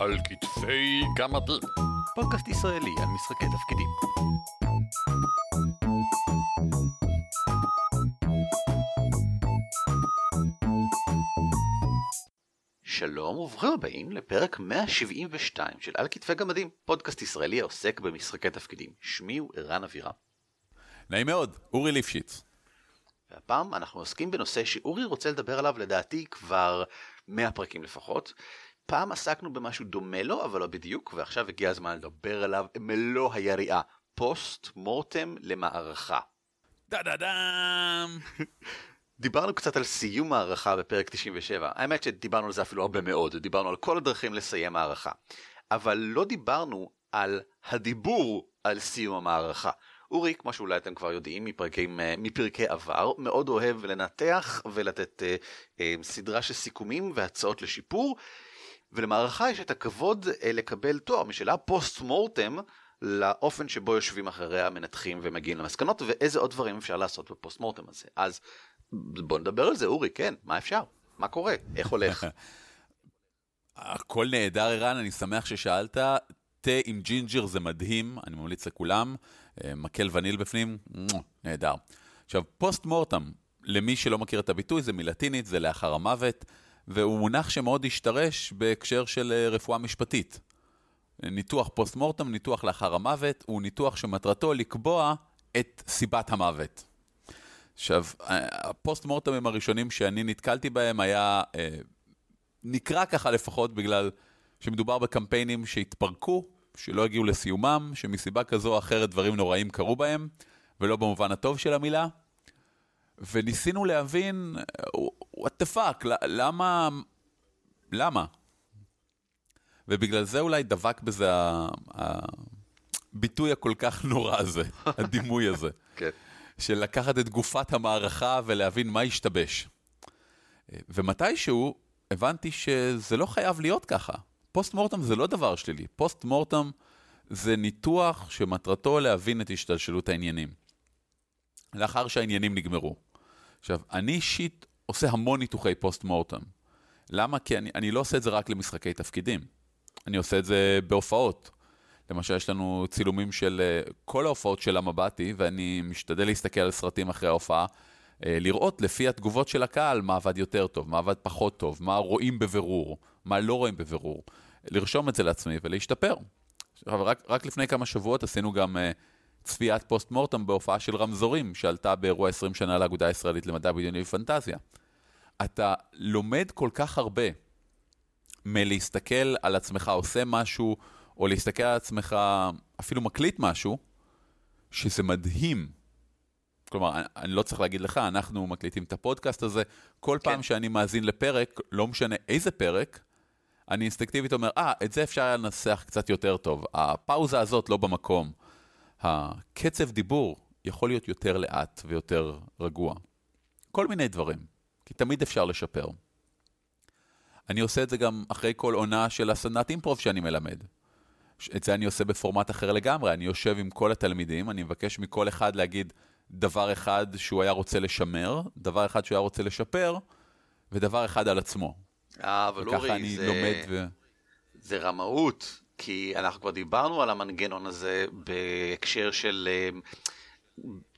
על כתפי גמדים. פודקאסט ישראלי על משחקי תפקידים. שלום וברוכים הבאים לפרק 172 של על כתפי גמדים, פודקאסט ישראלי העוסק במשחקי תפקידים. שמי הוא ערן אבירם. נעים מאוד, אורי ליפשיץ. והפעם אנחנו עוסקים בנושא שאורי רוצה לדבר עליו לדעתי כבר 100 פרקים לפחות. פעם עסקנו במשהו דומה לו אבל לא בדיוק ועכשיו הגיע הזמן לדבר עליו מלוא היריעה פוסט מורטם למערכה. דה דה דם. דיברנו קצת על סיום מערכה בפרק 97 האמת שדיברנו על זה אפילו הרבה מאוד דיברנו על כל הדרכים לסיים מערכה אבל לא דיברנו על הדיבור על סיום המערכה. אורי כמו שאולי אתם כבר יודעים מפרקים אה, מפרקי עבר מאוד אוהב לנתח ולתת אה, אה, סדרה של סיכומים והצעות לשיפור ולמערכה יש את הכבוד אה, לקבל תואר משלה post mortem לאופן שבו יושבים אחריה מנתחים ומגיעים למסקנות ואיזה עוד דברים אפשר לעשות ב post mortem הזה אז בוא נדבר על זה אורי כן מה אפשר מה קורה איך הולך הכל נהדר ערן, אני שמח ששאלת. תה עם ג'ינג'ר זה מדהים, אני ממליץ לכולם. אה, מקל וניל בפנים, נהדר. עכשיו, post mortem, למי שלא מכיר את הביטוי, זה מלטינית, זה לאחר המוות, והוא מונח שמאוד השתרש בהקשר של אה, רפואה משפטית. ניתוח post mortem, ניתוח לאחר המוות, הוא ניתוח שמטרתו לקבוע את סיבת המוות. עכשיו, ה post mortem ים הראשונים שאני נתקלתי בהם היה, אה, נקרא ככה לפחות בגלל שמדובר בקמפיינים שהתפרקו, שלא הגיעו לסיומם, שמסיבה כזו או אחרת דברים נוראים קרו בהם, ולא במובן הטוב של המילה. וניסינו להבין, what the fuck, למה, למה? ובגלל זה אולי דבק בזה הביטוי הכל כך נורא הזה, הדימוי הזה. כן. של לקחת את גופת המערכה ולהבין מה השתבש. ומתישהו הבנתי שזה לא חייב להיות ככה. post mortem זה לא דבר שלילי, post mortem זה ניתוח שמטרתו להבין את השתלשלות העניינים. לאחר שהעניינים נגמרו. עכשיו, אני אישית עושה המון ניתוחי post mortem. למה? כי אני, אני לא עושה את זה רק למשחקי תפקידים. אני עושה את זה בהופעות. למשל, יש לנו צילומים של אה, כל ההופעות של המבטי, ואני משתדל להסתכל על סרטים אחרי ההופעה, אה, לראות לפי התגובות של הקהל מה עבד יותר טוב, מה עבד פחות טוב, מה רואים בבירור, מה לא רואים בבירור. לרשום את זה לעצמי ולהשתפר. רק, רק לפני כמה שבועות עשינו גם uh, צפיית פוסט מורטם בהופעה של רמזורים, שעלתה באירוע 20 שנה לאגודה הישראלית למדע בדיוני ופנטזיה. אתה לומד כל כך הרבה מלהסתכל על עצמך עושה משהו, או להסתכל על עצמך אפילו מקליט משהו, שזה מדהים. כלומר, אני לא צריך להגיד לך, אנחנו מקליטים את הפודקאסט הזה, כל כן. פעם שאני מאזין לפרק, לא משנה איזה פרק, אני אינסטינקטיבית אומר, אה, ah, את זה אפשר היה לנסח קצת יותר טוב, הפאוזה הזאת לא במקום. הקצב דיבור יכול להיות יותר לאט ויותר רגוע. כל מיני דברים, כי תמיד אפשר לשפר. אני עושה את זה גם אחרי כל עונה של הסדנת אימפרוב שאני מלמד. את זה אני עושה בפורמט אחר לגמרי, אני יושב עם כל התלמידים, אני מבקש מכל אחד להגיד דבר אחד שהוא היה רוצה לשמר, דבר אחד שהוא היה רוצה לשפר, ודבר אחד על עצמו. אה, אבל אורי, זה... ו... זה רמאות, כי אנחנו כבר דיברנו על המנגנון הזה בהקשר של אה,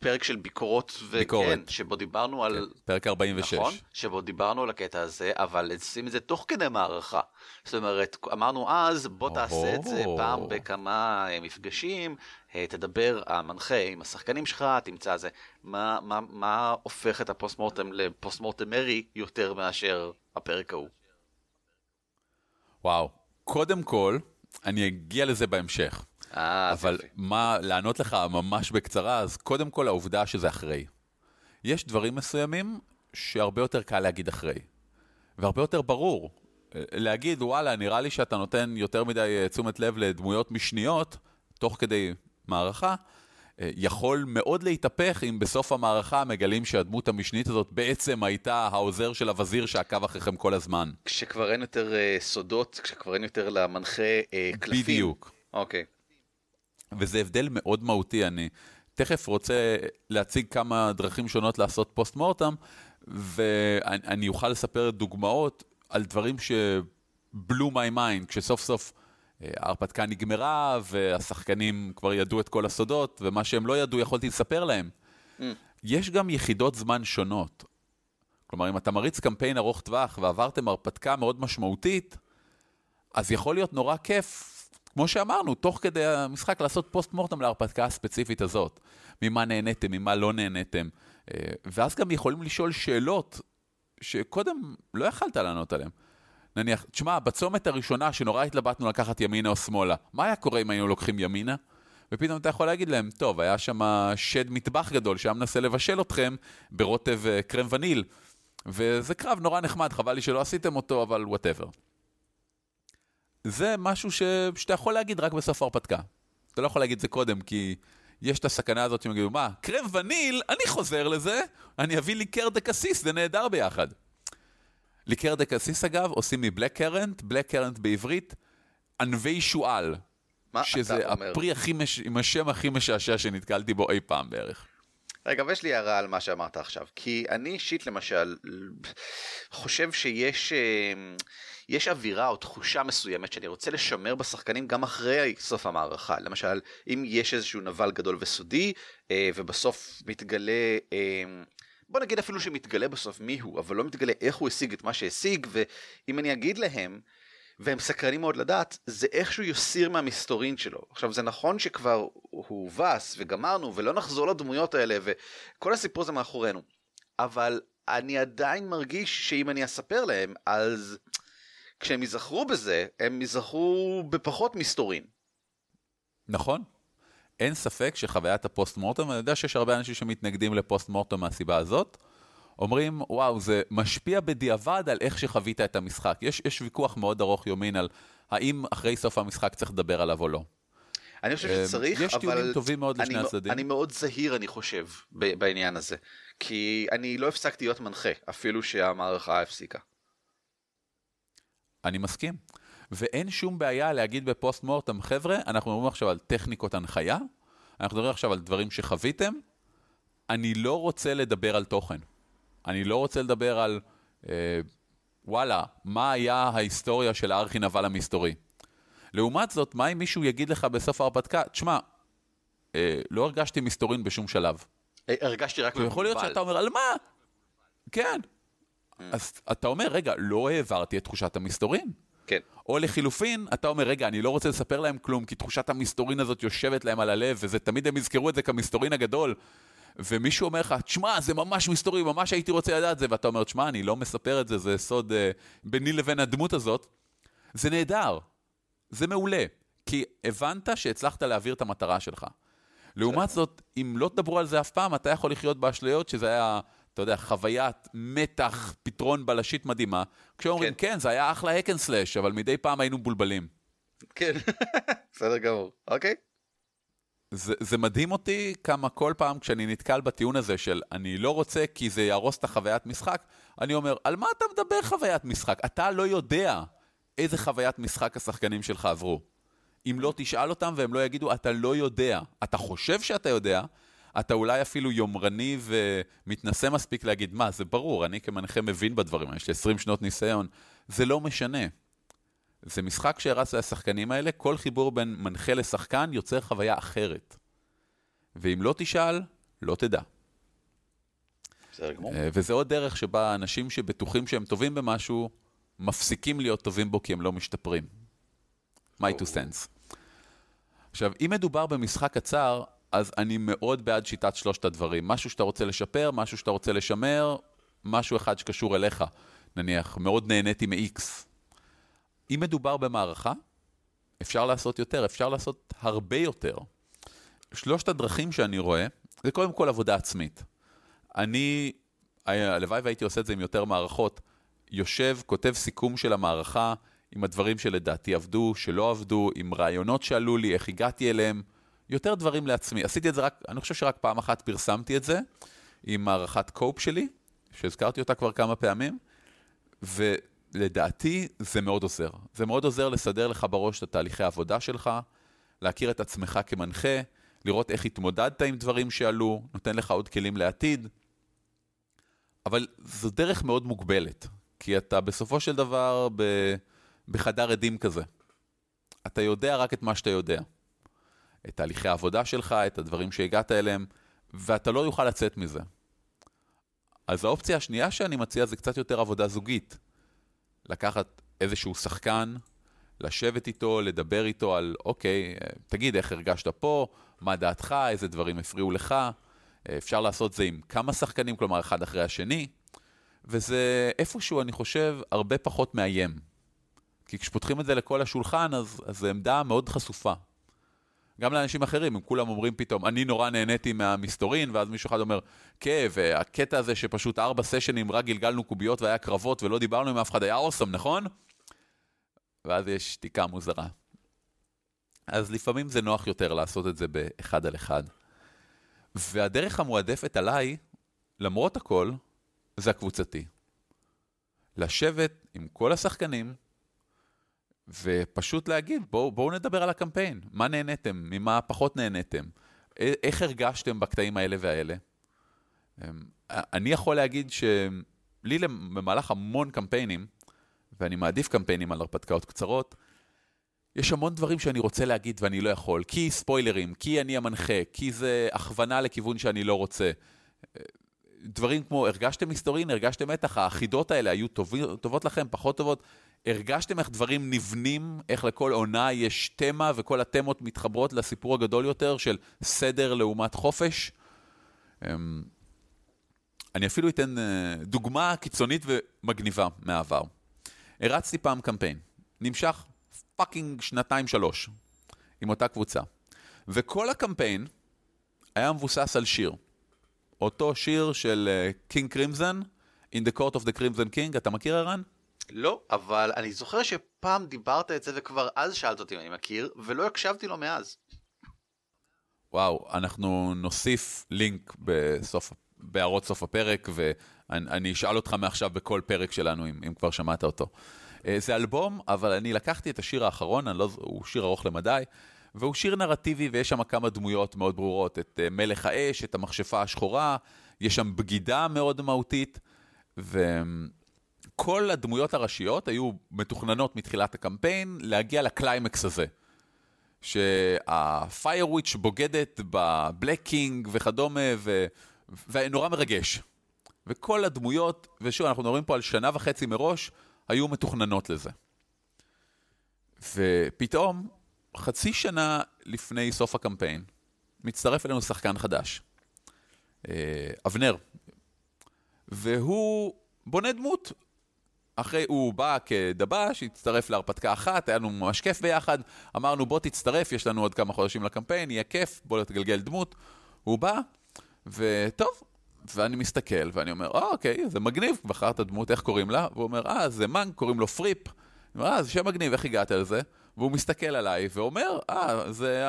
פרק של ביקורות, ביקורת, וכן, שבו דיברנו על... כן, פרק 46. נכון, שבו דיברנו על הקטע הזה, אבל שים את זה תוך כדי מערכה. זאת אומרת, אמרנו אז, בוא תעשה את זה פעם בכמה אה, מפגשים, אה, תדבר המנחה עם השחקנים שלך, תמצא זה. מה, מה, מה הופך את הפוסט מורטם לפוסט מורטם מרי יותר מאשר הפרק ההוא? וואו, קודם כל, אני אגיע לזה בהמשך. אה, אבל יפה. מה, לענות לך ממש בקצרה, אז קודם כל העובדה שזה אחרי. יש דברים מסוימים שהרבה יותר קל להגיד אחרי, והרבה יותר ברור. להגיד, וואלה, נראה לי שאתה נותן יותר מדי אה, תשומת לב לדמויות משניות, תוך כדי מערכה, יכול מאוד להתהפך אם בסוף המערכה מגלים שהדמות המשנית הזאת בעצם הייתה העוזר של הווזיר שעקב אחריכם כל הזמן. כשכבר אין יותר uh, סודות, כשכבר אין יותר למנחה uh, קלפים. בדיוק. אוקיי. Okay. וזה הבדל מאוד מהותי, אני תכף רוצה להציג כמה דרכים שונות לעשות פוסט מורטם, ואני אוכל לספר דוגמאות על דברים blew my mind, כשסוף סוף אה, ההרפתקה נגמרה, והשחקנים כבר ידעו את כל הסודות, ומה שהם לא ידעו יכולתי לספר להם. Mm. יש גם יחידות זמן שונות. כלומר, אם אתה מריץ קמפיין ארוך טווח ועברתם הרפתקה מאוד משמעותית, אז יכול להיות נורא כיף, כמו שאמרנו, תוך כדי המשחק לעשות post mortem להרפתקה הספציפית הזאת. ממה נהניתם, ממה לא נהניתם. אה, ואז גם יכולים לשאול שאלות שקודם לא יכלת לענות עליהן. נניח, תשמע, בצומת הראשונה שנורא התלבטנו לקחת ימינה או שמאלה, מה היה קורה אם היינו לוקחים ימינה? ופתאום אתה יכול להגיד להם, טוב, היה שם שד מטבח גדול שהיה מנסה לבשל אתכם ברוטב אה, קרם וניל, וזה קרב נורא נחמד, חבל לי שלא עשיתם אותו, אבל whatever. זה משהו ש... שאתה יכול להגיד רק בסוף ההרפתקה. אתה לא יכול להגיד את זה קודם, כי יש את הסכנה הזאת שהם יגידו, מה, קרם וניל, אני חוזר לזה, אני אביא ליקר de cassis, זה נהדר ביחד. ליקר de cassis אגב, עושים מ black currant, black currant בעברית, ענבי שועל. מה שזה הפרי הכי, מש... עם השם הכי משעשע שנתקלתי בו אי פעם בערך. רגע, ויש לי הערה על מה שאמרת עכשיו, כי אני אישית למשל חושב שיש אה, יש אווירה או תחושה מסוימת שאני רוצה לשמר בשחקנים גם אחרי סוף המערכה. למשל, אם יש איזשהו נבל גדול וסודי, אה, ובסוף מתגלה... בוא נגיד אפילו שמתגלה בסוף מי הוא, אבל לא מתגלה איך הוא השיג את מה שהשיג, ואם אני אגיד להם, והם סקרנים מאוד לדעת, זה איכשהו יסיר מהמסתורין שלו. עכשיו זה נכון שכבר הוא הובס וגמרנו ולא נחזור לדמויות האלה וכל הסיפור הזה מאחורינו, אבל אני עדיין מרגיש שאם אני אספר להם אז כשהם ייזכרו בזה הם ייזכרו בפחות מסתורין. נכון. אין ספק שחוויית הפוסט מורטום, אני יודע שיש הרבה אנשים שמתנגדים לפוסט מורטום מהסיבה הזאת, אומרים, וואו, זה משפיע בדיעבד על איך שחווית את המשחק. יש, יש ויכוח מאוד ארוך יומין על האם אחרי סוף המשחק צריך לדבר עליו או לא. אני חושב שצריך, יש אבל... יש טיעונים טובים מאוד לשני הצדדים. אני מאוד זהיר, אני חושב, בעניין הזה. כי אני לא הפסקתי להיות מנחה, אפילו שהמערכה הפסיקה. אני מסכים. ואין שום בעיה להגיד בפוסט מורטם, חבר'ה, אנחנו מדברים עכשיו על טכניקות הנחיה, אנחנו מדברים עכשיו על דברים שחוויתם, אני לא רוצה לדבר על תוכן. אני לא רוצה לדבר על, אה, וואלה, מה היה ההיסטוריה של הארכי נבל המסתורי. לעומת זאת, מה אם מישהו יגיד לך בסוף ההרפתקה, תשמע, אה, לא הרגשתי מסתורין בשום שלב. אה, הרגשתי רק מבולבל. יכול להיות שאתה אומר, על מה? כן. Mm. אז אתה אומר, רגע, לא העברתי את תחושת המסתורין. כן. או לחילופין, אתה אומר, רגע, אני לא רוצה לספר להם כלום, כי תחושת המסתורין הזאת יושבת להם על הלב, וזה תמיד הם יזכרו את זה כמסתורין הגדול. ומישהו אומר לך, תשמע, זה ממש מסתורי, ממש הייתי רוצה לדעת זה, ואתה אומר, תשמע, אני לא מספר את זה, זה סוד uh, ביני לבין הדמות הזאת. זה נהדר, זה מעולה, כי הבנת שהצלחת להעביר את המטרה שלך. לעומת זאת, אם לא תדברו על זה אף פעם, אתה יכול לחיות באשליות שזה היה, אתה יודע, חוויית מתח, פתרון בלשית מדהימה. כשאומרים, כן. כן, זה היה אחלה and slash, אבל מדי פעם היינו מבולבלים. כן, בסדר גמור, אוקיי. זה, זה מדהים אותי כמה כל פעם כשאני נתקל בטיעון הזה של אני לא רוצה כי זה יהרוס את החוויית משחק, אני אומר, על מה אתה מדבר חוויית משחק? אתה לא יודע איזה חוויית משחק השחקנים שלך עברו. אם לא תשאל אותם והם לא יגידו, אתה לא יודע. אתה חושב שאתה יודע, אתה אולי אפילו יומרני ומתנשא מספיק להגיד, מה, זה ברור, אני כמנחה מבין בדברים, יש לי 20 שנות ניסיון. זה לא משנה. זה משחק שהרס לשחקנים האלה, כל חיבור בין מנחה לשחקן יוצר חוויה אחרת. ואם לא תשאל, לא תדע. אה, וזה עוד דרך שבה אנשים שבטוחים שהם טובים במשהו, מפסיקים להיות טובים בו כי הם לא משתפרים. my two sense. עכשיו, אם מדובר במשחק קצר, אז אני מאוד בעד שיטת שלושת הדברים. משהו שאתה רוצה לשפר, משהו שאתה רוצה לשמר, משהו אחד שקשור אליך. נניח, מאוד נהניתי מ-X, אם מדובר במערכה, אפשר לעשות יותר, אפשר לעשות הרבה יותר. שלושת הדרכים שאני רואה, זה קודם כל עבודה עצמית. אני, הלוואי והייתי עושה את זה עם יותר מערכות, יושב, כותב סיכום של המערכה, עם הדברים שלדעתי עבדו, שלא עבדו, עם רעיונות שעלו לי, איך הגעתי אליהם, יותר דברים לעצמי. עשיתי את זה רק, אני חושב שרק פעם אחת פרסמתי את זה, עם מערכת קופ שלי, שהזכרתי אותה כבר כמה פעמים, ו... לדעתי זה מאוד עוזר. זה מאוד עוזר לסדר לך בראש את התהליכי העבודה שלך, להכיר את עצמך כמנחה, לראות איך התמודדת עם דברים שעלו, נותן לך עוד כלים לעתיד. אבל זו דרך מאוד מוגבלת, כי אתה בסופו של דבר בחדר עדים כזה. אתה יודע רק את מה שאתה יודע. את תהליכי העבודה שלך, את הדברים שהגעת אליהם, ואתה לא יוכל לצאת מזה. אז האופציה השנייה שאני מציע זה קצת יותר עבודה זוגית. לקחת איזשהו שחקן, לשבת איתו, לדבר איתו על, אוקיי, תגיד איך הרגשת פה, מה דעתך, איזה דברים הפריעו לך. אפשר לעשות זה עם כמה שחקנים, כלומר אחד אחרי השני, וזה איפשהו, אני חושב, הרבה פחות מאיים. כי כשפותחים את זה לכל השולחן, אז זו עמדה מאוד חשופה. גם לאנשים אחרים, אם כולם אומרים פתאום, אני נורא נהניתי מהמסתורין, ואז מישהו אחד אומר, כן, והקטע הזה שפשוט ארבע סשנים רק גלגלנו קוביות והיה קרבות ולא דיברנו עם אף אחד, היה אוסם, נכון? ואז יש שתיקה מוזרה. אז לפעמים זה נוח יותר לעשות את זה באחד על אחד. והדרך המועדפת עליי, למרות הכל, זה הקבוצתי. לשבת עם כל השחקנים, ופשוט להגיד, בואו בוא נדבר על הקמפיין. מה נהניתם? ממה פחות נהניתם? איך הרגשתם בקטעים האלה והאלה? אמ, אני יכול להגיד שלי במהלך המון קמפיינים, ואני מעדיף קמפיינים על הרפתקאות קצרות, יש המון דברים שאני רוצה להגיד ואני לא יכול, כי ספוילרים, כי אני המנחה, כי זה הכוונה לכיוון שאני לא רוצה. דברים כמו, הרגשתם היסטורין, הרגשתם מתח, החידות האלה היו טוב, טובות לכם, פחות טובות. הרגשתם איך דברים נבנים, איך לכל עונה יש תמה וכל התמות מתחברות לסיפור הגדול יותר של סדר לעומת חופש? אמ, אני אפילו אתן אה, דוגמה קיצונית ומגניבה מהעבר. הרצתי פעם קמפיין, נמשך fucking שנתיים-שלוש, עם אותה קבוצה. וכל הקמפיין היה מבוסס על שיר. אותו שיר של קינג אה, קרימזון, In the Court of the Crimson King, אתה מכיר ערן? לא, אבל אני זוכר שפעם דיברת את זה וכבר אז שאלת אותי אם אני מכיר, ולא הקשבתי לו מאז. וואו, אנחנו נוסיף לינק בסוף, בהערות סוף הפרק, ואני אשאל אותך מעכשיו בכל פרק שלנו, אם, אם כבר שמעת אותו. אה, זה אלבום, אבל אני לקחתי את השיר האחרון, לא, הוא שיר ארוך למדי, והוא שיר נרטיבי ויש שם כמה דמויות מאוד ברורות, את אה, מלך האש, את המכשפה השחורה, יש שם בגידה מאוד מהותית, וכל הדמויות הראשיות היו מתוכננות מתחילת הקמפיין להגיע לקליימקס הזה. שהפיירוויץ' בוגדת בבלק קינג וכדומה, ו... ונורא מרגש. וכל הדמויות, ושוב, אנחנו מדברים פה על שנה וחצי מראש, היו מתוכננות לזה. ופתאום, חצי שנה לפני סוף הקמפיין, מצטרף אלינו שחקן חדש, אה, אבנר, והוא בונה דמות. אחרי, הוא בא כדבש, הצטרף להרפתקה אחת, היה לנו ממש כיף ביחד, אמרנו בוא תצטרף, יש לנו עוד כמה חודשים לקמפיין, יהיה כיף, בוא תגלגל דמות. הוא בא, וטוב, ואני מסתכל, ואני אומר, אה, אוקיי, זה מגניב, בחרת דמות, איך קוראים לה? והוא אומר, אה, זה monk, קוראים לו פריפ. אני אומר, אה, זה שם מגניב, איך הגעת לזה? והוא מסתכל עליי ואומר, אה, זה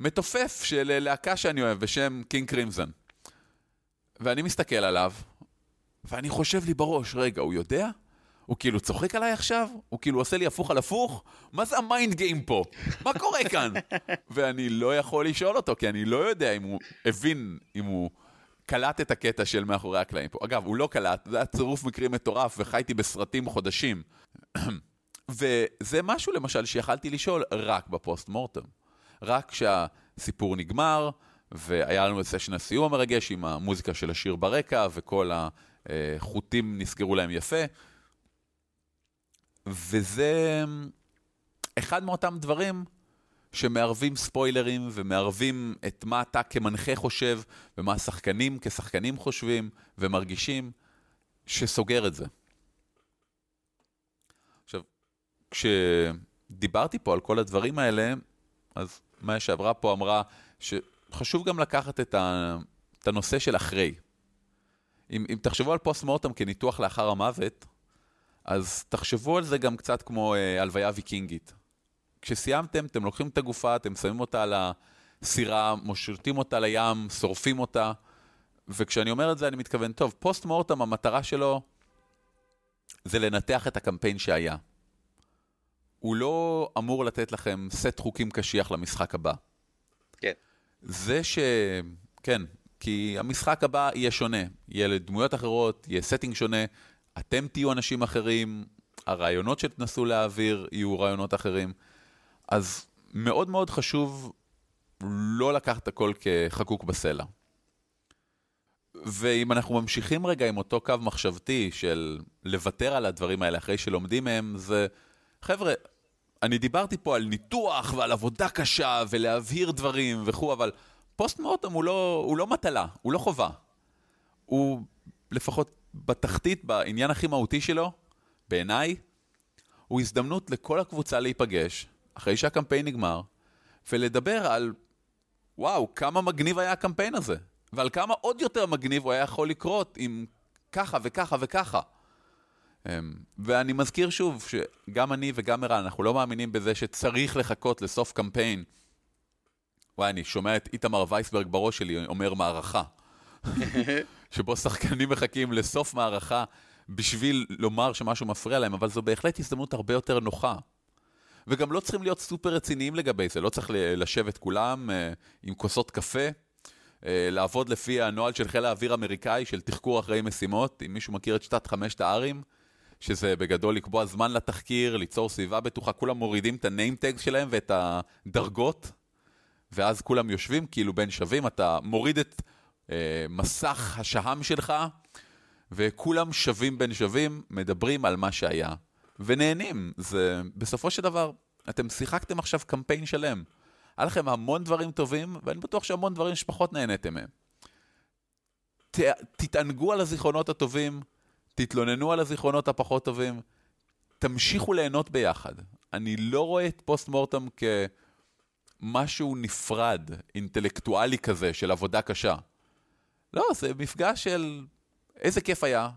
המתופף של להקה שאני אוהב בשם King Crimson. ואני מסתכל עליו, ואני חושב לי בראש, רגע, הוא יודע? הוא כאילו צוחק עליי עכשיו? הוא כאילו עושה לי הפוך על הפוך? מה זה ה mind game פה? מה קורה כאן? ואני לא יכול לשאול אותו, כי אני לא יודע אם הוא הבין, אם הוא קלט את הקטע של מאחורי הקלעים פה. אגב, הוא לא קלט, זה היה צירוף מקרים מטורף, וחייתי בסרטים חודשים. וזה משהו למשל שיכלתי לשאול רק ב post mortem. רק כשהסיפור נגמר, והיה לנו את סשן הסיום המרגש עם המוזיקה של השיר ברקע, וכל החוטים נסגרו להם יפה. וזה אחד מאותם דברים שמערבים ספוילרים ומערבים את מה אתה כמנחה חושב ומה השחקנים כשחקנים חושבים ומרגישים, שסוגר את זה. עכשיו, כשדיברתי פה על כל הדברים האלה, אז מה שעברה פה אמרה שחשוב גם לקחת את, ה... את הנושא של אחרי. אם, אם תחשבו על פוסט מורטם כניתוח לאחר המוות, אז תחשבו על זה גם קצת כמו אה, הלוויה ויקינגית. כשסיימתם, אתם לוקחים את הגופה, אתם שמים אותה על הסירה, מושטים אותה לים, שורפים אותה, וכשאני אומר את זה אני מתכוון, טוב, פוסט מורטם, המטרה שלו זה לנתח את הקמפיין שהיה. הוא לא אמור לתת לכם סט חוקים קשיח למשחק הבא. כן. זה ש... כן, כי המשחק הבא יהיה שונה, יהיה לדמויות אחרות, יהיה setting שונה, אתם תהיו אנשים אחרים, הרעיונות שתנסו להעביר יהיו רעיונות אחרים. אז מאוד מאוד חשוב לא לקחת הכל כחקוק בסלע. ואם אנחנו ממשיכים רגע עם אותו קו מחשבתי של לוותר על הדברים האלה אחרי שלומדים מהם, זה, חבר'ה, אני דיברתי פה על ניתוח ועל עבודה קשה ולהבהיר דברים וכו', אבל פוסט מורטם הוא לא, הוא לא מטלה, הוא לא חובה. הוא לפחות בתחתית, בעניין הכי מהותי שלו, בעיניי, הוא הזדמנות לכל הקבוצה להיפגש, אחרי שהקמפיין נגמר, ולדבר על, וואו, כמה מגניב היה הקמפיין הזה, ועל כמה עוד יותר מגניב הוא היה יכול לקרות אם ככה וככה וככה. אמ, ואני מזכיר שוב שגם אני וגם ערן, אנחנו לא מאמינים בזה שצריך לחכות לסוף קמפיין. וואי, אני שומע את איתמר וייסברג בראש שלי אומר מערכה. שבו שחקנים מחכים לסוף מערכה בשביל לומר שמשהו מפריע להם, אבל זו בהחלט הזדמנות הרבה יותר נוחה. וגם לא צריכים להיות סופר רציניים לגבי זה, לא צריך לשבת כולם אה, עם כוסות קפה, אה, לעבוד לפי הנוהל של חיל האוויר האמריקאי של תחקור אחרי משימות, אם מישהו מכיר את שיטת חמשת הארים, שזה בגדול לקבוע זמן לתחקיר, ליצור סביבה בטוחה, כולם מורידים את ה-name tag שלהם ואת הדרגות, ואז כולם יושבים כאילו בין שווים, אתה מוריד את אה, מסך השהם שלך, וכולם שווים בין שווים, מדברים על מה שהיה, ונהנים. זה, בסופו של דבר, אתם שיחקתם עכשיו קמפיין שלם. היה לכם המון דברים טובים, ואני בטוח שהמון דברים שפחות נהניתם מהם. ת, תתענגו על הזיכרונות הטובים, תתלוננו על הזיכרונות הפחות טובים, תמשיכו ליהנות ביחד. אני לא רואה את פוסט מורטם כמשהו נפרד, אינטלקטואלי כזה, של עבודה קשה. לא, זה מפגש של איזה כיף היה,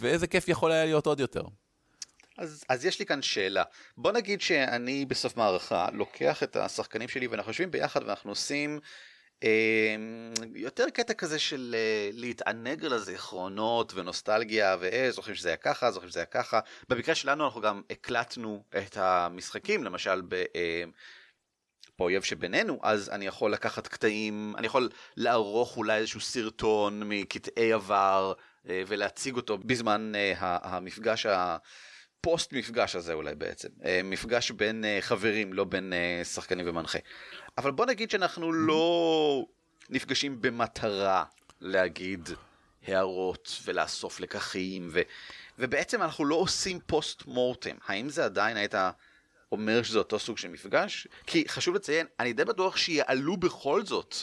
ואיזה כיף יכול היה להיות עוד יותר. אז, אז יש לי כאן שאלה. בוא נגיד שאני בסוף מערכה לוקח את השחקנים שלי ואנחנו יושבים ביחד ואנחנו עושים אה, יותר קטע כזה של אה, להתענג על הזיכרונות ונוסטלגיה ואה, זוכרים שזה היה ככה, זוכרים שזה היה ככה. במקרה שלנו אנחנו גם הקלטנו את המשחקים, למשל ב... אה, באויב שבינינו, אז אני יכול לקחת קטעים, אני יכול לערוך אולי איזשהו סרטון מקטעי עבר אה, ולהציג אותו בזמן אה, המפגש, הפוסט מפגש הזה אולי בעצם, אה, מפגש בין חברים, לא בין שחקנים ומנחה. אבל בוא נגיד שאנחנו לא נפגשים במטרה להגיד הערות ולאסוף לקחים, ו... ובעצם אנחנו לא עושים פוסט מורטם. האם זה עדיין היית... אומר שזה אותו סוג של מפגש? כי חשוב לציין, אני די בטוח שיעלו בכל זאת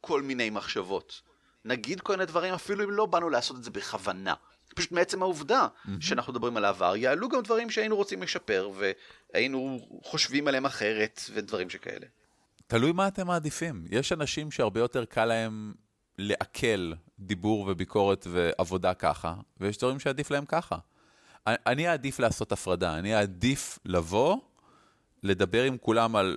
כל מיני מחשבות. נגיד כל מיני דברים אפילו אם לא באנו לעשות את זה בכוונה. פשוט מעצם העובדה mm-hmm. שאנחנו מדברים על העבר, יעלו גם דברים שהיינו רוצים לשפר והיינו חושבים עליהם אחרת ודברים שכאלה. תלוי מה אתם מעדיפים. יש אנשים שהרבה יותר קל להם לעכל דיבור וביקורת ועבודה ככה, ויש דברים שעדיף להם ככה. אני אעדיף לעשות הפרדה, אני אעדיף לבוא לדבר עם כולם על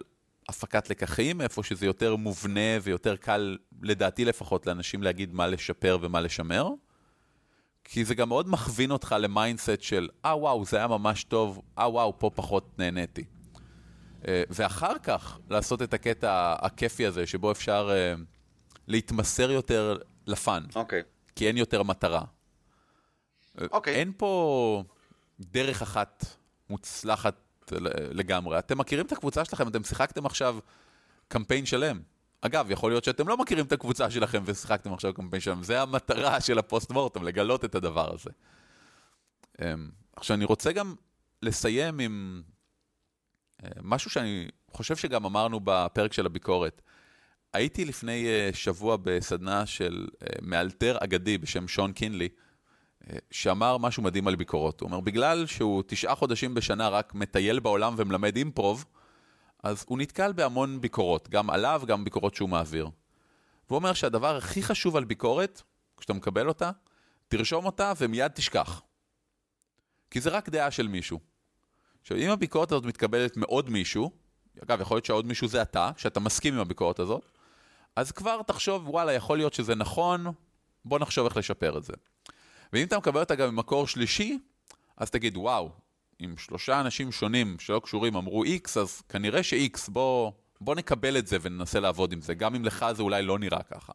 הפקת לקחים, איפה שזה יותר מובנה ויותר קל, לדעתי לפחות, לאנשים להגיד מה לשפר ומה לשמר. כי זה גם מאוד מכווין אותך ל mindset של, אה וואו, זה היה ממש טוב, אה וואו, פה פחות נהניתי. אה, ואחר כך לעשות את הקטע הכיפי הזה, שבו אפשר אה, להתמסר יותר ל fun. אוקיי. Okay. כי אין יותר מטרה. אוקיי. Okay. אין פה דרך אחת מוצלחת לגמרי. אתם מכירים את הקבוצה שלכם, אתם שיחקתם עכשיו קמפיין שלם. אגב, יכול להיות שאתם לא מכירים את הקבוצה שלכם ושיחקתם עכשיו קמפיין שלם. זה המטרה של הפוסט מורטם, לגלות את הדבר הזה. אמ, עכשיו, אני רוצה גם לסיים עם אה, משהו שאני חושב שגם אמרנו בפרק של הביקורת. הייתי לפני אה, שבוע בסדנה של אה, מאלתר אגדי בשם שון קינלי, שאמר משהו מדהים על ביקורות. הוא אומר, בגלל שהוא תשעה חודשים בשנה רק מטייל בעולם ומלמד אימפרוב, אז הוא נתקל בהמון ביקורות, גם עליו, גם ביקורות שהוא מעביר. והוא אומר שהדבר הכי חשוב על ביקורת, כשאתה מקבל אותה, תרשום אותה ומיד תשכח. כי זה רק דעה של מישהו. עכשיו, אם הביקורת הזאת מתקבלת מעוד מישהו, אגב, יכול להיות שעוד מישהו זה אתה, שאתה מסכים עם הביקורת הזאת, אז כבר תחשוב, וואלה, יכול להיות שזה נכון, בוא נחשוב איך לשפר את זה. ואם אתה מקבל אותה גם ממקור שלישי, אז תגיד, וואו, אם שלושה אנשים שונים שלא קשורים אמרו X, אז כנראה ש-X, בוא, בוא נקבל את זה וננסה לעבוד עם זה, גם אם לך זה אולי לא נראה ככה.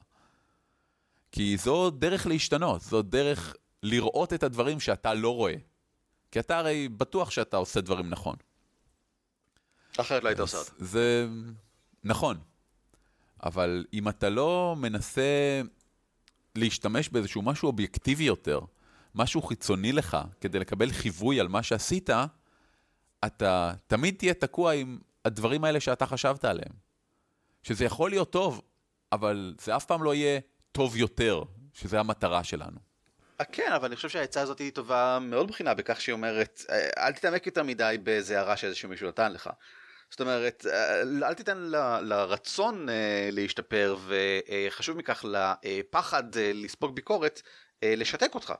כי זו דרך להשתנות, זו דרך לראות את הדברים שאתה לא רואה. כי אתה הרי בטוח שאתה עושה דברים נכון. אחרת לא היית עושה אותה. זה נכון, אבל אם אתה לא מנסה להשתמש באיזשהו משהו אובייקטיבי יותר, משהו חיצוני לך, כדי לקבל חיווי על מה שעשית, אתה תמיד תהיה תקוע עם הדברים האלה שאתה חשבת עליהם. שזה יכול להיות טוב, אבל זה אף פעם לא יהיה טוב יותר, שזה המטרה שלנו. אה, כן, אבל אני חושב שהעצה הזאת היא טובה מאוד מבחינה בכך שהיא אומרת, אה, אל תתעמק יותר מדי באיזה הערה שאיזשהו מישהו נתן לך. זאת אומרת, אה, אל תיתן ל- לרצון אה, להשתפר, וחשוב מכך לפחד אה, לספוג ביקורת, לשתק אותך.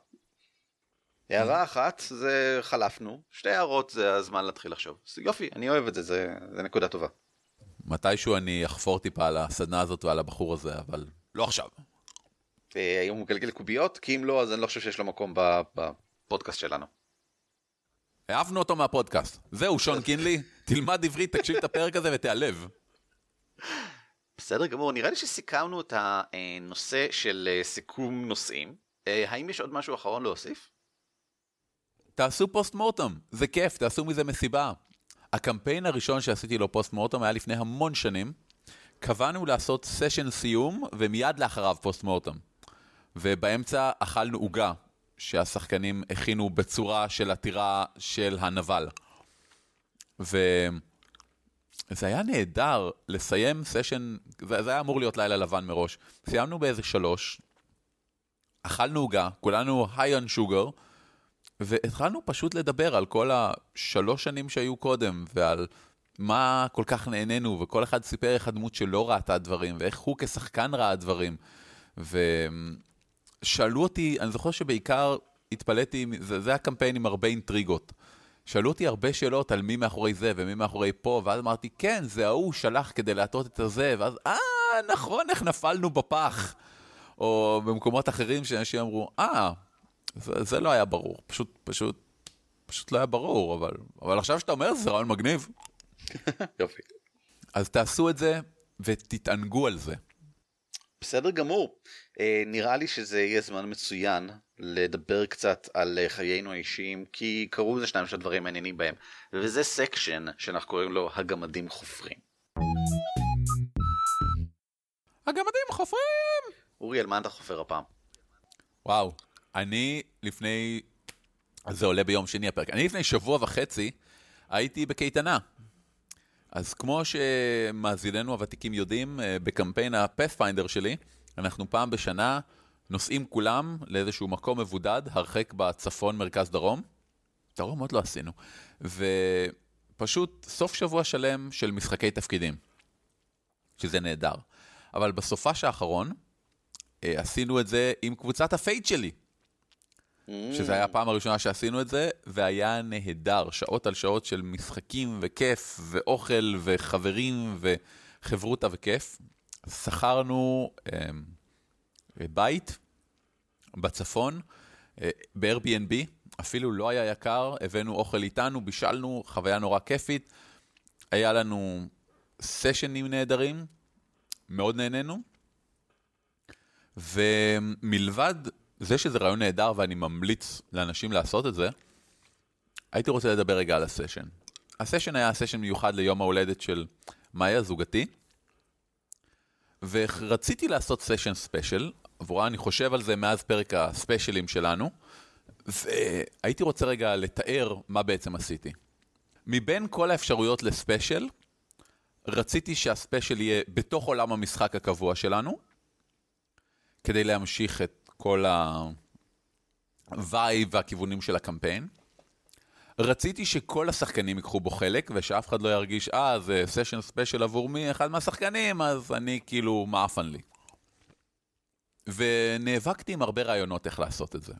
הערה אחת זה חלפנו, שתי הערות זה הזמן להתחיל לחשוב. יופי, אני אוהב את זה, זה, זה נקודה טובה. מתישהו אני אחפור טיפה על הסדנה הזאת ועל הבחור הזה, אבל לא עכשיו. האם הוא מגלגל קוביות? כי אם לא, אז אני לא חושב שיש לו מקום בפודקאסט שלנו. העפנו אותו מהפודקאסט. זהו, שון קינלי, תלמד עברית, תקשיב את הפרק הזה ותיעלב. בסדר גמור, נראה לי שסיכמנו את הנושא של אה, סיכום נושאים. אה, האם יש עוד משהו אחרון להוסיף? תעשו post mortem, זה כיף, תעשו מזה מסיבה. הקמפיין הראשון שעשיתי לו post mortem היה לפני המון שנים. קבענו לעשות סשן סיום, ומיד לאחריו post mortem. ובאמצע אכלנו עוגה, שהשחקנים הכינו בצורה של עתירה של הנבל. וזה היה נהדר לסיים סשן, זה, זה היה אמור להיות לילה לבן מראש. סיימנו באיזה שלוש, אכלנו עוגה, כולנו היי on sugar, והתחלנו פשוט לדבר על כל השלוש שנים שהיו קודם, ועל מה כל כך נהנינו, וכל אחד סיפר איך הדמות שלו ראתה דברים, ואיך הוא כשחקן ראה דברים. ושאלו אותי, אני זוכר שבעיקר התפלאתי, זה, זה הקמפיין עם הרבה אינטריגות. שאלו אותי הרבה שאלות על מי מאחורי זה ומי מאחורי פה, ואז אמרתי, כן, זה ההוא שלח כדי להטות את הזה, ואז, אה, נכון, איך נפלנו בפח. או במקומות אחרים שאנשים אמרו, אה, זה, זה לא היה ברור, פשוט, פשוט, פשוט לא היה ברור, אבל, אבל עכשיו שאתה אומר, זה רעיון מגניב. יופי. אז תעשו את זה ותתענגו על זה. בסדר גמור. אה, נראה לי שזה יהיה זמן מצוין לדבר קצת על אה, חיינו האישיים, כי קרו איזה שניים של דברים מעניינים בהם, וזה סקשן שאנחנו קוראים לו הגמדים חופרים. הגמדים חופרים! אורי, על מה אתה חופר הפעם? וואו, אני לפני, זה עולה ביום שני הפרק, אני לפני שבוע וחצי הייתי בקייטנה. אז כמו שמאזיננו הוותיקים יודעים, אה, בקמפיין ה-Pathfinder שלי, אנחנו פעם בשנה נוסעים כולם לאיזשהו מקום מבודד, הרחק בצפון, מרכז, דרום. דרום עוד לא עשינו. ופשוט סוף שבוע שלם של משחקי תפקידים, שזה נהדר. אבל בסופש האחרון, אה, עשינו את זה עם קבוצת הפייט שלי. שזה היה הפעם הראשונה שעשינו את זה, והיה נהדר, שעות על שעות של משחקים וכיף, ואוכל וחברים וחברותה וכיף. שכרנו אה, בית בצפון, אה, ב-Airbnb, אפילו לא היה יקר, הבאנו אוכל איתנו, בישלנו, חוויה נורא כיפית. היה לנו סשנים נהדרים, מאוד נהנינו. ומלבד זה שזה רעיון נהדר ואני ממליץ לאנשים לעשות את זה, הייתי רוצה לדבר רגע על הסשן. הסשן היה סשן מיוחד ליום ההולדת של מאיה, זוגתי, ורציתי לעשות סשן special, עבורה אני חושב על זה מאז פרק הספיישלים שלנו, והייתי רוצה רגע לתאר מה בעצם עשיתי. מבין כל האפשרויות ל special, רציתי שה special יהיה בתוך עולם המשחק הקבוע שלנו, כדי להמשיך את כל ה vibe והכיוונים של הקמפיין. רציתי שכל השחקנים ייקחו בו חלק, ושאף אחד לא ירגיש, אה, זה סשן special עבור מי, אחד מהשחקנים, אז אני כאילו מעפן לי. ונאבקתי עם הרבה רעיונות איך לעשות את זה.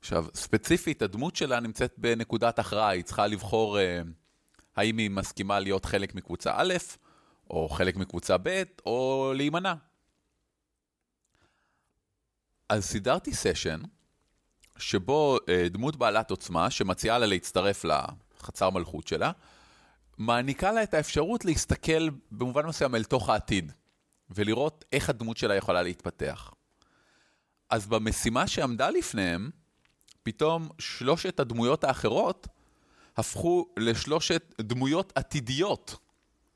עכשיו, ספציפית, הדמות שלה נמצאת בנקודת הכרעה, היא צריכה לבחור אה, האם היא מסכימה להיות חלק מקבוצה א', או חלק מקבוצה ב', או להימנע. אז סידרתי סשן, שבו אה, דמות בעלת עוצמה, שמציעה לה להצטרף לחצר מלכות שלה, מעניקה לה את האפשרות להסתכל במובן מסוים אל תוך העתיד, ולראות איך הדמות שלה יכולה להתפתח. אז במשימה שעמדה לפניהם, פתאום שלושת הדמויות האחרות הפכו לשלושת דמויות עתידיות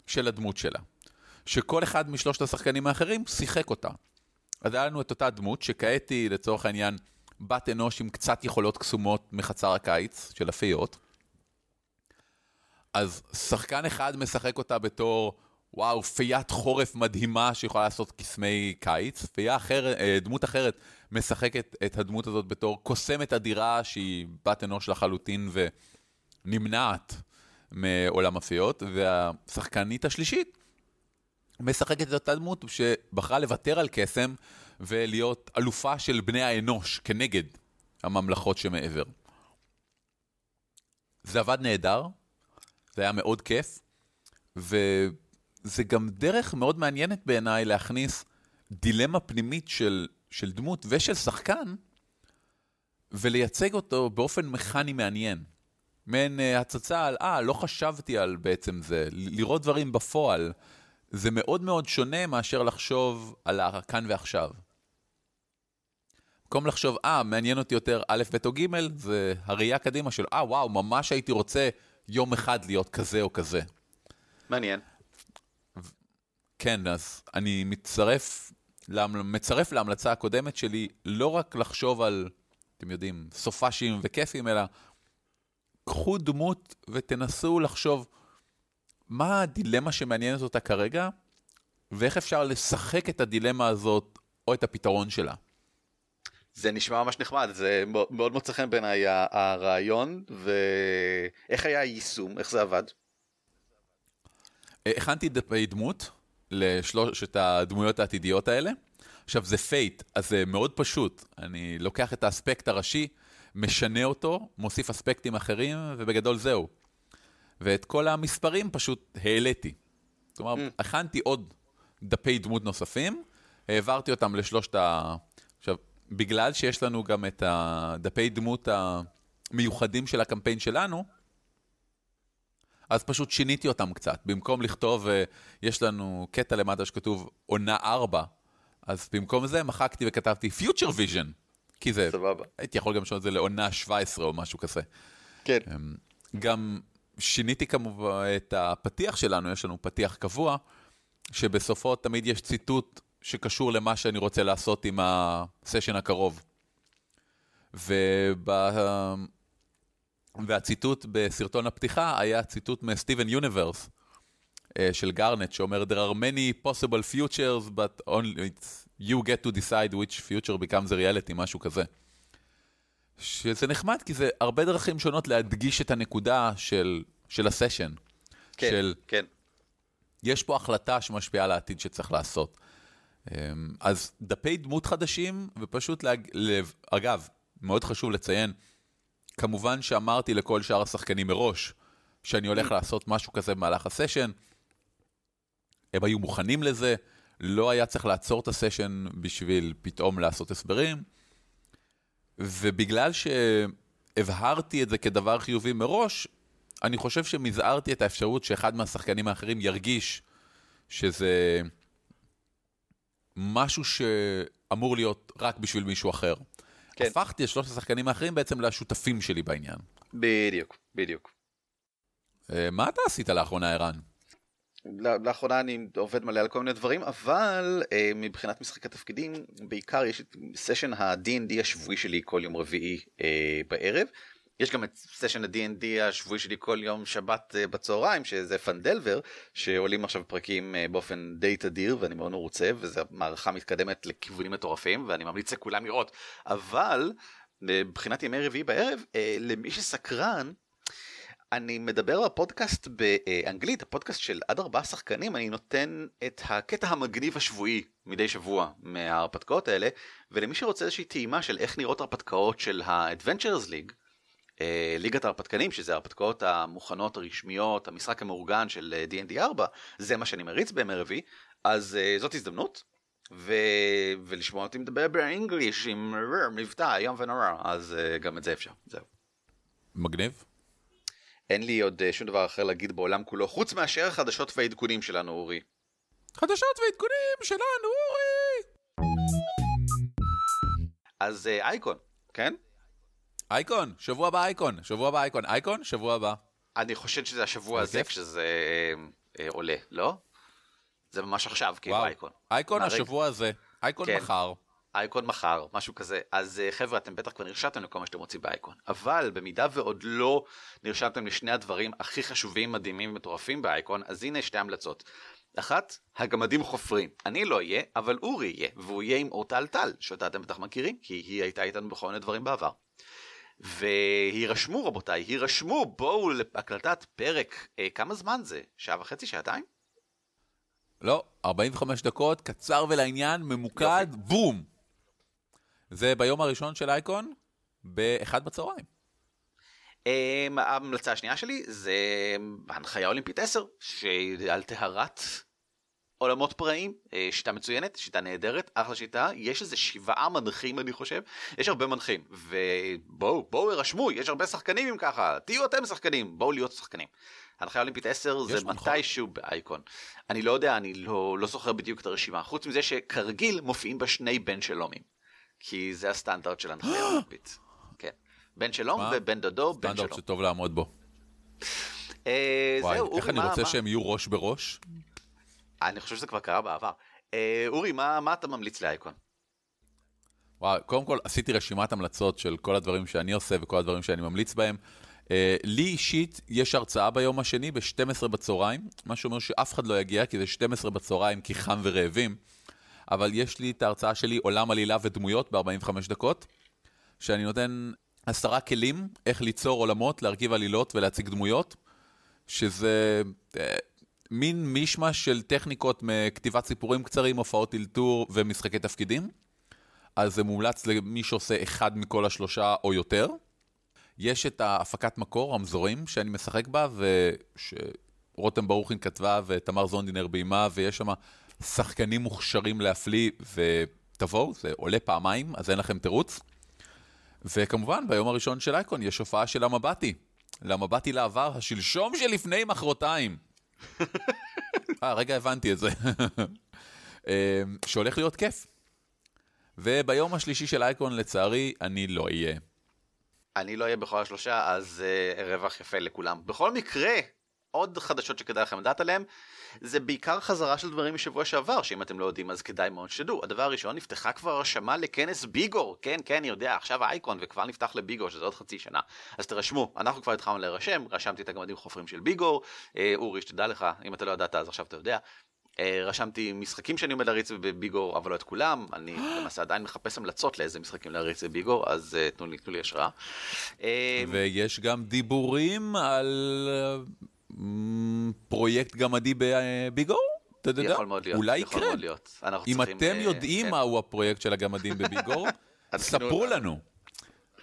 של הדמות שלה. שכל אחד משלושת השחקנים האחרים שיחק אותה. אז היה לנו את אותה דמות, שכעת היא לצורך העניין בת אנוש עם קצת יכולות קסומות מחצר הקיץ של הפיות. אז שחקן אחד משחק אותה בתור, וואו, פיית חורף מדהימה שיכולה לעשות קסמי קיץ. פייה אחרת, אה, דמות אחרת משחקת את הדמות הזאת בתור קוסמת אדירה שהיא בת אנוש לחלוטין ונמנעת מעולם הפיות. והשחקנית השלישית משחקת את אותה דמות שבחרה לוותר על קסם ולהיות אלופה של בני האנוש כנגד הממלכות שמעבר. זה עבד נהדר, זה היה מאוד כיף, וזה גם דרך מאוד מעניינת בעיניי להכניס דילמה פנימית של, של דמות ושל שחקן, ולייצג אותו באופן מכני מעניין. מעין uh, הצצה על, אה, לא חשבתי על בעצם זה, לראות דברים בפועל. זה מאוד מאוד שונה מאשר לחשוב על הכאן ועכשיו. במקום לחשוב, אה, מעניין אותי יותר א', ב' או ג', זה הראייה קדימה של, אה, וואו, ממש הייתי רוצה יום אחד להיות כזה או כזה. מעניין. כן, אז אני מצטרף, מצרף להמלצה הקודמת שלי, לא רק לחשוב על, אתם יודעים, סופאשים וכיפים, אלא קחו דמות ותנסו לחשוב מה הדילמה שמעניינת אותה כרגע, ואיך אפשר לשחק את הדילמה הזאת או את הפתרון שלה. זה נשמע ממש נחמד, זה מאוד מוצא חן בעיניי הרעיון, ואיך היה היישום, איך זה עבד? הכנתי דמות לשלושת הדמויות העתידיות האלה. עכשיו זה Fate, אז זה מאוד פשוט. אני לוקח את האספקט הראשי, משנה אותו, מוסיף אספקטים אחרים, ובגדול זהו. ואת כל המספרים פשוט העליתי. אומרת, mm. הכנתי עוד דפי דמות נוספים, העברתי אותם לשלושת ה... עכשיו, בגלל שיש לנו גם את הדפי דמות המיוחדים של הקמפיין שלנו, אז פשוט שיניתי אותם קצת. במקום לכתוב, אה, יש לנו קטע למטה שכתוב עונה 4, אז במקום זה מחקתי וכתבתי Future Vision. כי זה, סבבה. הייתי יכול גם לשנות את זה לעונה 17 או משהו כזה. כן. אמ, גם שיניתי כמובן את הפתיח שלנו, יש לנו פתיח קבוע, שבסופו תמיד יש ציטוט שקשור למה שאני רוצה לעשות עם הסשן הקרוב. וב... והציטוט בסרטון הפתיחה היה ציטוט מסטיבן יוניברס אה, של גארנט, שאומר, There are many possible futures, but only you get to decide which future becomes a reality, משהו כזה. שזה נחמד, כי זה הרבה דרכים שונות להדגיש את הנקודה של, של הסשן. כן, של, כן. יש פה החלטה שמשפיעה על העתיד שצריך לעשות. אמ, אז דפי דמות חדשים, ופשוט, להג... אגב, מאוד חשוב לציין, כמובן שאמרתי לכל שאר השחקנים מראש, שאני הולך לעשות משהו כזה במהלך הסשן. הם היו מוכנים לזה, לא היה צריך לעצור את הסשן בשביל פתאום לעשות הסברים. ובגלל שהבהרתי את זה כדבר חיובי מראש, אני חושב שמזערתי את האפשרות שאחד מהשחקנים האחרים ירגיש שזה משהו שאמור להיות רק בשביל מישהו אחר. כן. הפכתי את שלושת השחקנים האחרים בעצם לשותפים שלי בעניין. בדיוק, בדיוק. אה, מה אתה עשית לאחרונה, ערן? לאחרונה אני עובד מלא על כל מיני דברים, אבל אה, מבחינת משחק התפקידים, בעיקר יש את סשן ה-D&D השבועי שלי כל יום רביעי אה, בערב. יש גם את סשן ה-D&D השבועי שלי כל יום שבת אה, בצהריים, שזה פנדלבר, שעולים עכשיו פרקים אה, באופן די תדיר, ואני מאוד מרוצה, וזו מערכה מתקדמת לכיוונים מטורפים, ואני ממליץ לכולם לראות. אבל, מבחינת ימי רביעי בערב, אה, למי שסקרן, אני מדבר בפודקאסט באנגלית, הפודקאסט של עד ארבעה שחקנים, אני נותן את הקטע המגניב השבועי מדי שבוע מההרפתקאות האלה, ולמי שרוצה איזושהי טעימה של איך נראות הרפתקאות של ה-Adventures League, אה, ליגת ההרפתקנים, שזה ההרפתקאות המוכנות הרשמיות, המשחק המאורגן של D&D אה, 4, זה מה שאני מריץ בימי רביעי, אז אה, זאת הזדמנות. ו... ולשמוע אותי מדבר באנגליש עם מבטא איום ונורא, אז גם את זה אפשר, זהו. מגניב. אין לי עוד אה, שום דבר אחר להגיד בעולם כולו, חוץ מאשר החדשות והעדכונים שלנו, אורי. חדשות ועדכונים שלנו, אורי! אז אה, אייקון, כן? אייקון, שבוע הבא אייקון, שבוע הבא אייקון, אייקון, שבוע הבא. אני חושב שזה השבוע הזה. כשזה אה, אה, עולה, לא? זה ממש עכשיו, כאילו. אייקון. אייקון? השבוע הזה, אייקון כן. מחר. אייקון מחר, משהו כזה. אז אה, חבר'ה, אתם בטח כבר נרשמתם לכל מה שאתם רוצים באייקון. אבל במידה ועוד לא נרשמתם לשני הדברים הכי חשובים, מדהימים ומטורפים באייקון, אז הנה שתי המלצות. אחת, הגמדים חופרים. אני לא אהיה, אבל אורי יהיה, והוא יהיה עם אורטל טל, שאותה אתם בטח מכירים, כי היא הייתה איתנו בכל מיני דברים בעבר. והירשמו רבותיי, הירשמו, בואו להקלטת פרק, אה, כמה זמן זה? שעה וחצי, שעתיים? לא, 45 דקות, קצר ולעניין, ממוקד, בום. זה ביום הראשון של אייקון, באחד בצהריים. ההמלצה השנייה שלי זה הנחיה אולימפית 10 שעל טהרת עולמות פראיים אה, שיטה מצוינת שיטה נהדרת אחלה שיטה יש איזה שבעה מנחים אני חושב יש הרבה מנחים ובואו בואו הרשמו יש הרבה שחקנים אם ככה תהיו אתם שחקנים בואו להיות שחקנים. הנחיה אולימפית 10 זה? מתישהו באייקון אני לא יודע אני לא, לא זוכר בדיוק את הרשימה חוץ מזה שכרגיל מופיעים בה שני בן שלומים כי זה הסטנדרט של הנחיה אולימפית. כן. בן שלום מה? ובן דודו בן סטנדרט שלום. שטוב לעמוד בו. אה, וואי, זהו, איך אורי, אני מה- רוצה מה- שהם יהיו ראש בראש. אני חושב שזה כבר קרה בעבר. אה, אורי, מה אתה ממליץ לאייקון? וואי, קודם כל, עשיתי רשימת המלצות של כל הדברים שאני עושה וכל הדברים שאני ממליץ בהם. אה, לי אישית יש הרצאה ביום השני ב-12 בצהריים, מה שאומר שאף אחד לא יגיע, כי זה 12 בצהריים, כי חם ורעבים. אבל יש לי את ההרצאה שלי, עולם עלילה ודמויות, ב-45 דקות, שאני נותן עשרה כלים איך ליצור עולמות, להרכיב עלילות ולהציג דמויות, שזה אה, מין מישמש של טכניקות מכתיבת סיפורים קצרים, הופעות אלתור ומשחקי תפקידים. אז זה מומלץ למי שעושה אחד מכל השלושה או יותר. יש את ההפקת מקור, רמזורים, שאני משחק בה, ושרותם ברוכין כתבה ותמר זונדינר ביימה, ויש שם שחקנים מוכשרים להפליא, ותבואו, זה עולה פעמיים, אז אין לכם תירוץ. וכמובן, ביום הראשון של אייקון יש הופעה של המבטי. למבטי לעבר, השלשום שלפני מחרתיים. אה, רגע, הבנתי את זה. אה, שהולך להיות כיף. וביום השלישי של אייקון, לצערי, אני לא אהיה. אני לא אהיה בכל השלושה, אז אה, רווח יפה לכולם. בכל מקרה, עוד חדשות שכדאי לכם לדעת עליהן, זה בעיקר חזרה של דברים משבוע שעבר, שאם אתם לא יודעים אז כדאי מאוד שתדעו. הדבר הראשון, נפתחה כבר הרשמה לכנס ביגור. כן, כן, אני יודע, עכשיו האייקון וכבר נפתח לביגור, שזה עוד חצי שנה. אז תרשמו, אנחנו כבר התחלנו להירשם, רשמתי את הגמדים חופרים של ביגור. אה, אורי, שתדע לך, אם אתה לא ידעת אז עכשיו אתה יודע. אה, רשמתי משחקים שאני עומד להריץ בביגור, אבל לא את כולם. אני למעשה עדיין מחפש המלצות לאיזה משחקים להריץ בביגור, אז אה, תנו לי, תנו לי השראה. אה, ויש גם דיבורים על פרויקט גמדי בביגו? אתה יודע, יכול מאוד להיות, אולי יכול יקרה. מאוד להיות. אם אתם אה, יודעים כן. מהו הפרויקט של הגמדים בביגו, עדכנו ספרו. לנו.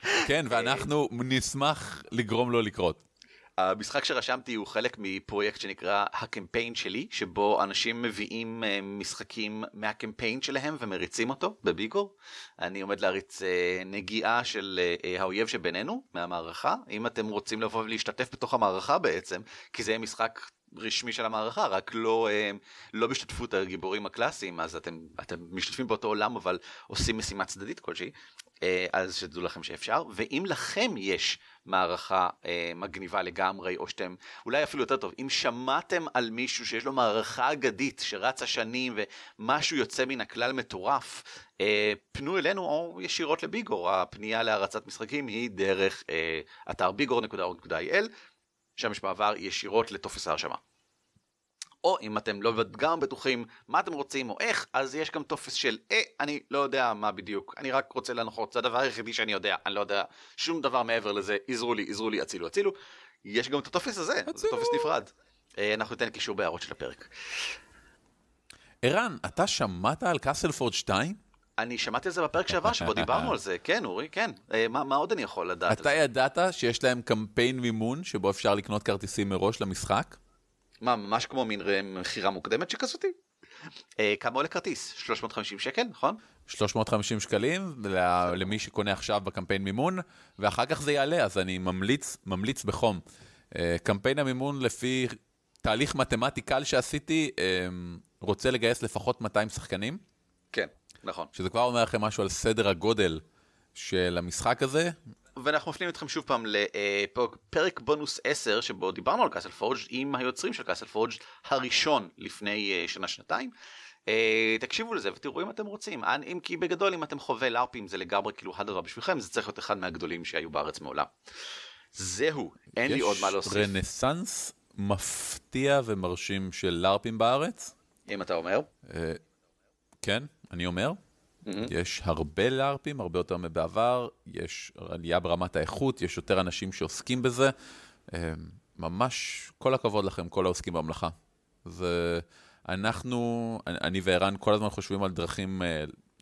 כן, ואנחנו נשמח לגרום לו לקרות. המשחק שרשמתי הוא חלק מפרויקט שנקרא הקמפיין שלי, שבו אנשים מביאים אה, משחקים מהקמפיין שלהם ומריצים אותו בביגור. אני עומד להריץ אה, נגיעה של אה, האויב שבינינו מהמערכה, אם אתם רוצים לבוא ולהשתתף בתוך המערכה בעצם, כי זה משחק רשמי של המערכה, רק לא, אה, לא בהשתתפות הגיבורים הקלאסיים, אז אתם, אתם משתתפים באותו עולם אבל עושים משימה צדדית כלשהי, אה, אז שתדעו לכם שאפשר, ואם לכם יש מערכה אה, מגניבה לגמרי, או שאתם, אולי אפילו יותר טוב, אם שמעתם על מישהו שיש לו מערכה אגדית שרצה שנים ומשהו יוצא מן הכלל מטורף, פנו אלינו או ישירות לביגור, הפנייה להרצת משחקים היא דרך אתר ביגור.org.il, שם יש מעבר ישירות לטופס ההרשמה. או אם אתם לא גם בטוחים מה אתם רוצים או איך, אז יש גם טופס של אה, אני לא יודע מה בדיוק, אני רק רוצה להנחות, זה הדבר היחידי שאני יודע, אני לא יודע שום דבר מעבר לזה, עזרו לי, עזרו לי, הצילו, הצילו. יש גם את הטופס הזה, זה הצילו. טופס נפרד. אה, אנחנו ניתן קישור בהערות של הפרק. ערן, אתה שמעת על קאסלפורד 2? אני שמעתי על זה בפרק שעבר שבו דיברנו על זה, כן אורי, כן. אה, מה, מה עוד אני יכול לדעת אתה? ידעת שיש להם קמפיין מימון שבו אפשר לקנות כרטיסים מראש למשחק? מה, ממש כמו מין מכירה מוקדמת שכזאתי? אה, כמה עולה כרטיס? 350 שקל, נכון? 350 שקלים למי שקונה עכשיו בקמפיין מימון, ואחר כך זה יעלה, אז אני ממליץ, ממליץ בחום. אה, קמפיין המימון לפי תהליך מתמטי קל שעשיתי, אה, רוצה לגייס לפחות 200 שחקנים, כן, נכון. שזה כבר אומר לכם משהו על סדר הגודל של המשחק הזה. ואנחנו מפנים אתכם שוב פעם לפרק בונוס 10 שבו דיברנו על קאסל פורג' עם היוצרים של קאסל פורג' הראשון לפני אה, שנה שנתיים. Uh, תקשיבו לזה ותראו אם אתם רוצים, אם כי בגדול אם אתם חווה לארפים זה לגמרי כאילו הדבר בשבילכם זה צריך להיות אחד מהגדולים שהיו בארץ מעולם. זהו, אין לי עוד מה להוסיף. יש רנסאנס מפתיע ומרשים של לארפים בארץ. אם אתה אומר. כן, אני אומר. Mm-hmm. יש הרבה לארפים, הרבה יותר מבעבר, יש עלייה ברמת האיכות, יש יותר אנשים שעוסקים בזה. Uh, ממש כל הכבוד לכם, כל העוסקים במלאכה. זה... אנחנו, אני וערן כל הזמן חושבים על דרכים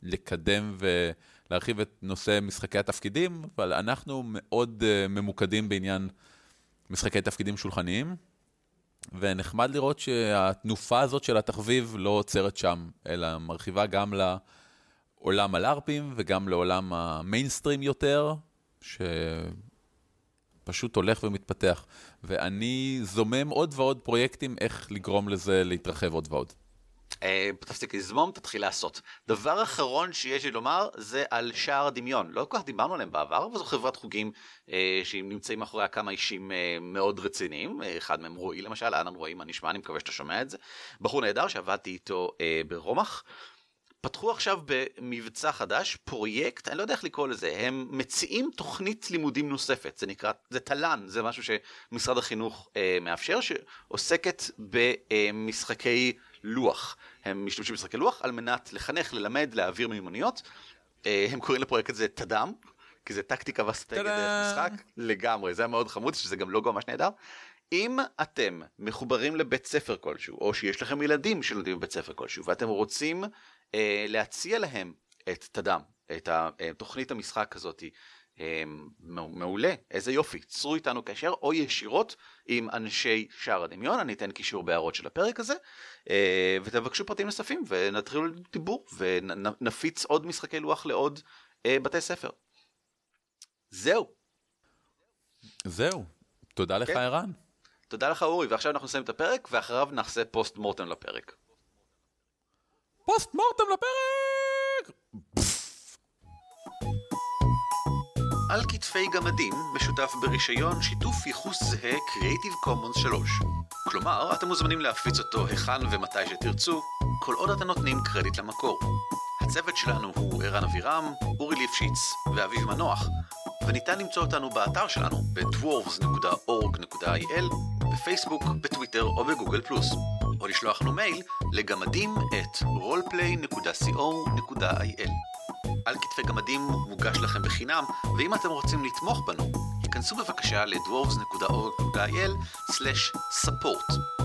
לקדם ולהרחיב את נושא משחקי התפקידים, אבל אנחנו מאוד ממוקדים בעניין משחקי תפקידים שולחניים, ונחמד לראות שהתנופה הזאת של התחביב לא עוצרת שם, אלא מרחיבה גם לעולם הלארפים וגם לעולם המיינסטרים יותר, שפשוט הולך ומתפתח. ואני זומם עוד ועוד פרויקטים איך לגרום לזה להתרחב עוד ועוד. אה, תפסיק לזמום, תתחיל לעשות. דבר אחרון שיש לי לומר זה על שער הדמיון. לא כל כך דיברנו עליהם בעבר, אבל זו חברת חוגים אה, שנמצאים מאחוריה כמה אישים אה, מאוד רציניים. אה, אחד מהם רועי למשל, אהלן רועי, מה נשמע? אני מקווה שאתה שומע את זה. בחור נהדר שעבדתי איתו אה, ברומח. פתחו עכשיו במבצע חדש פרויקט, אני לא יודע איך לקרוא לזה, הם מציעים תוכנית לימודים נוספת, זה נקרא, זה תל"ן, זה משהו שמשרד החינוך אה, מאפשר, שעוסקת במשחקי לוח. הם משתמשים במשחקי לוח על מנת לחנך, ללמד, להעביר מיומנויות. אה, הם קוראים לפרויקט הזה תד"ם, כי זה טקטיקה ואסטרטגיה דרך משחק, לגמרי, זה היה מאוד חמוד, שזה גם לוגו ממש נהדר. אם אתם מחוברים לבית ספר כלשהו, או שיש לכם ילדים שלומדים בבית ספר כלשהו, ואתם רוצים אה, להציע להם את תדם, את תוכנית המשחק הזאת. אה, מעולה, איזה יופי, צרו איתנו קשר או ישירות עם אנשי שער הדמיון, אני אתן קישור בהערות של הפרק הזה, אה, ותבקשו פרטים נוספים ונתחילו דיבור ונפיץ עוד משחקי לוח לעוד אה, בתי ספר. זהו. זהו, תודה לך כן. ערן. תודה לך אורי, ועכשיו אנחנו נסיים את הפרק ואחריו נעשה פוסט מורטם לפרק. פוסט מורטם לפרק! על כתפי גמדים משותף ברישיון שיתוף ייחוס זהה Creative Commons 3. כלומר, אתם מוזמנים להפיץ אותו היכן ומתי שתרצו, כל עוד אתם נותנים קרדיט למקור. הצוות שלנו הוא ערן אבירם, אורי ליפשיץ ואביב מנוח, וניתן למצוא אותנו באתר שלנו ב-dwarves.org.il, בפייסבוק, בטוויטר או בגוגל פלוס. או לשלוח לנו מייל לגמדים את roleplay.co.il. על כתפי גמדים מוגש לכם בחינם, ואם אתם רוצים לתמוך בנו, היכנסו בבקשה ל-dwarves.org.il/support.